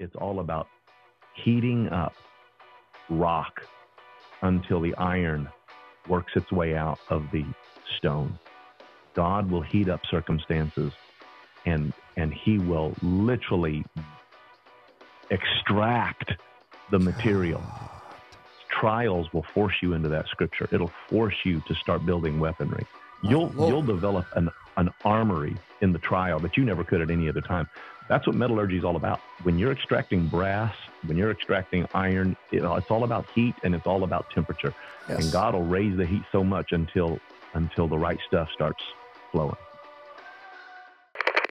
It's all about heating up rock until the iron works its way out of the stone. God will heat up circumstances and and he will literally extract the material. Trials will force you into that scripture. It'll force you to start building weaponry. You'll you'll develop an armory in the trial that you never could at any other time. That's what metallurgy is all about. When you're extracting brass, when you're extracting iron, it, it's all about heat and it's all about temperature. Yes. And God will raise the heat so much until until the right stuff starts flowing.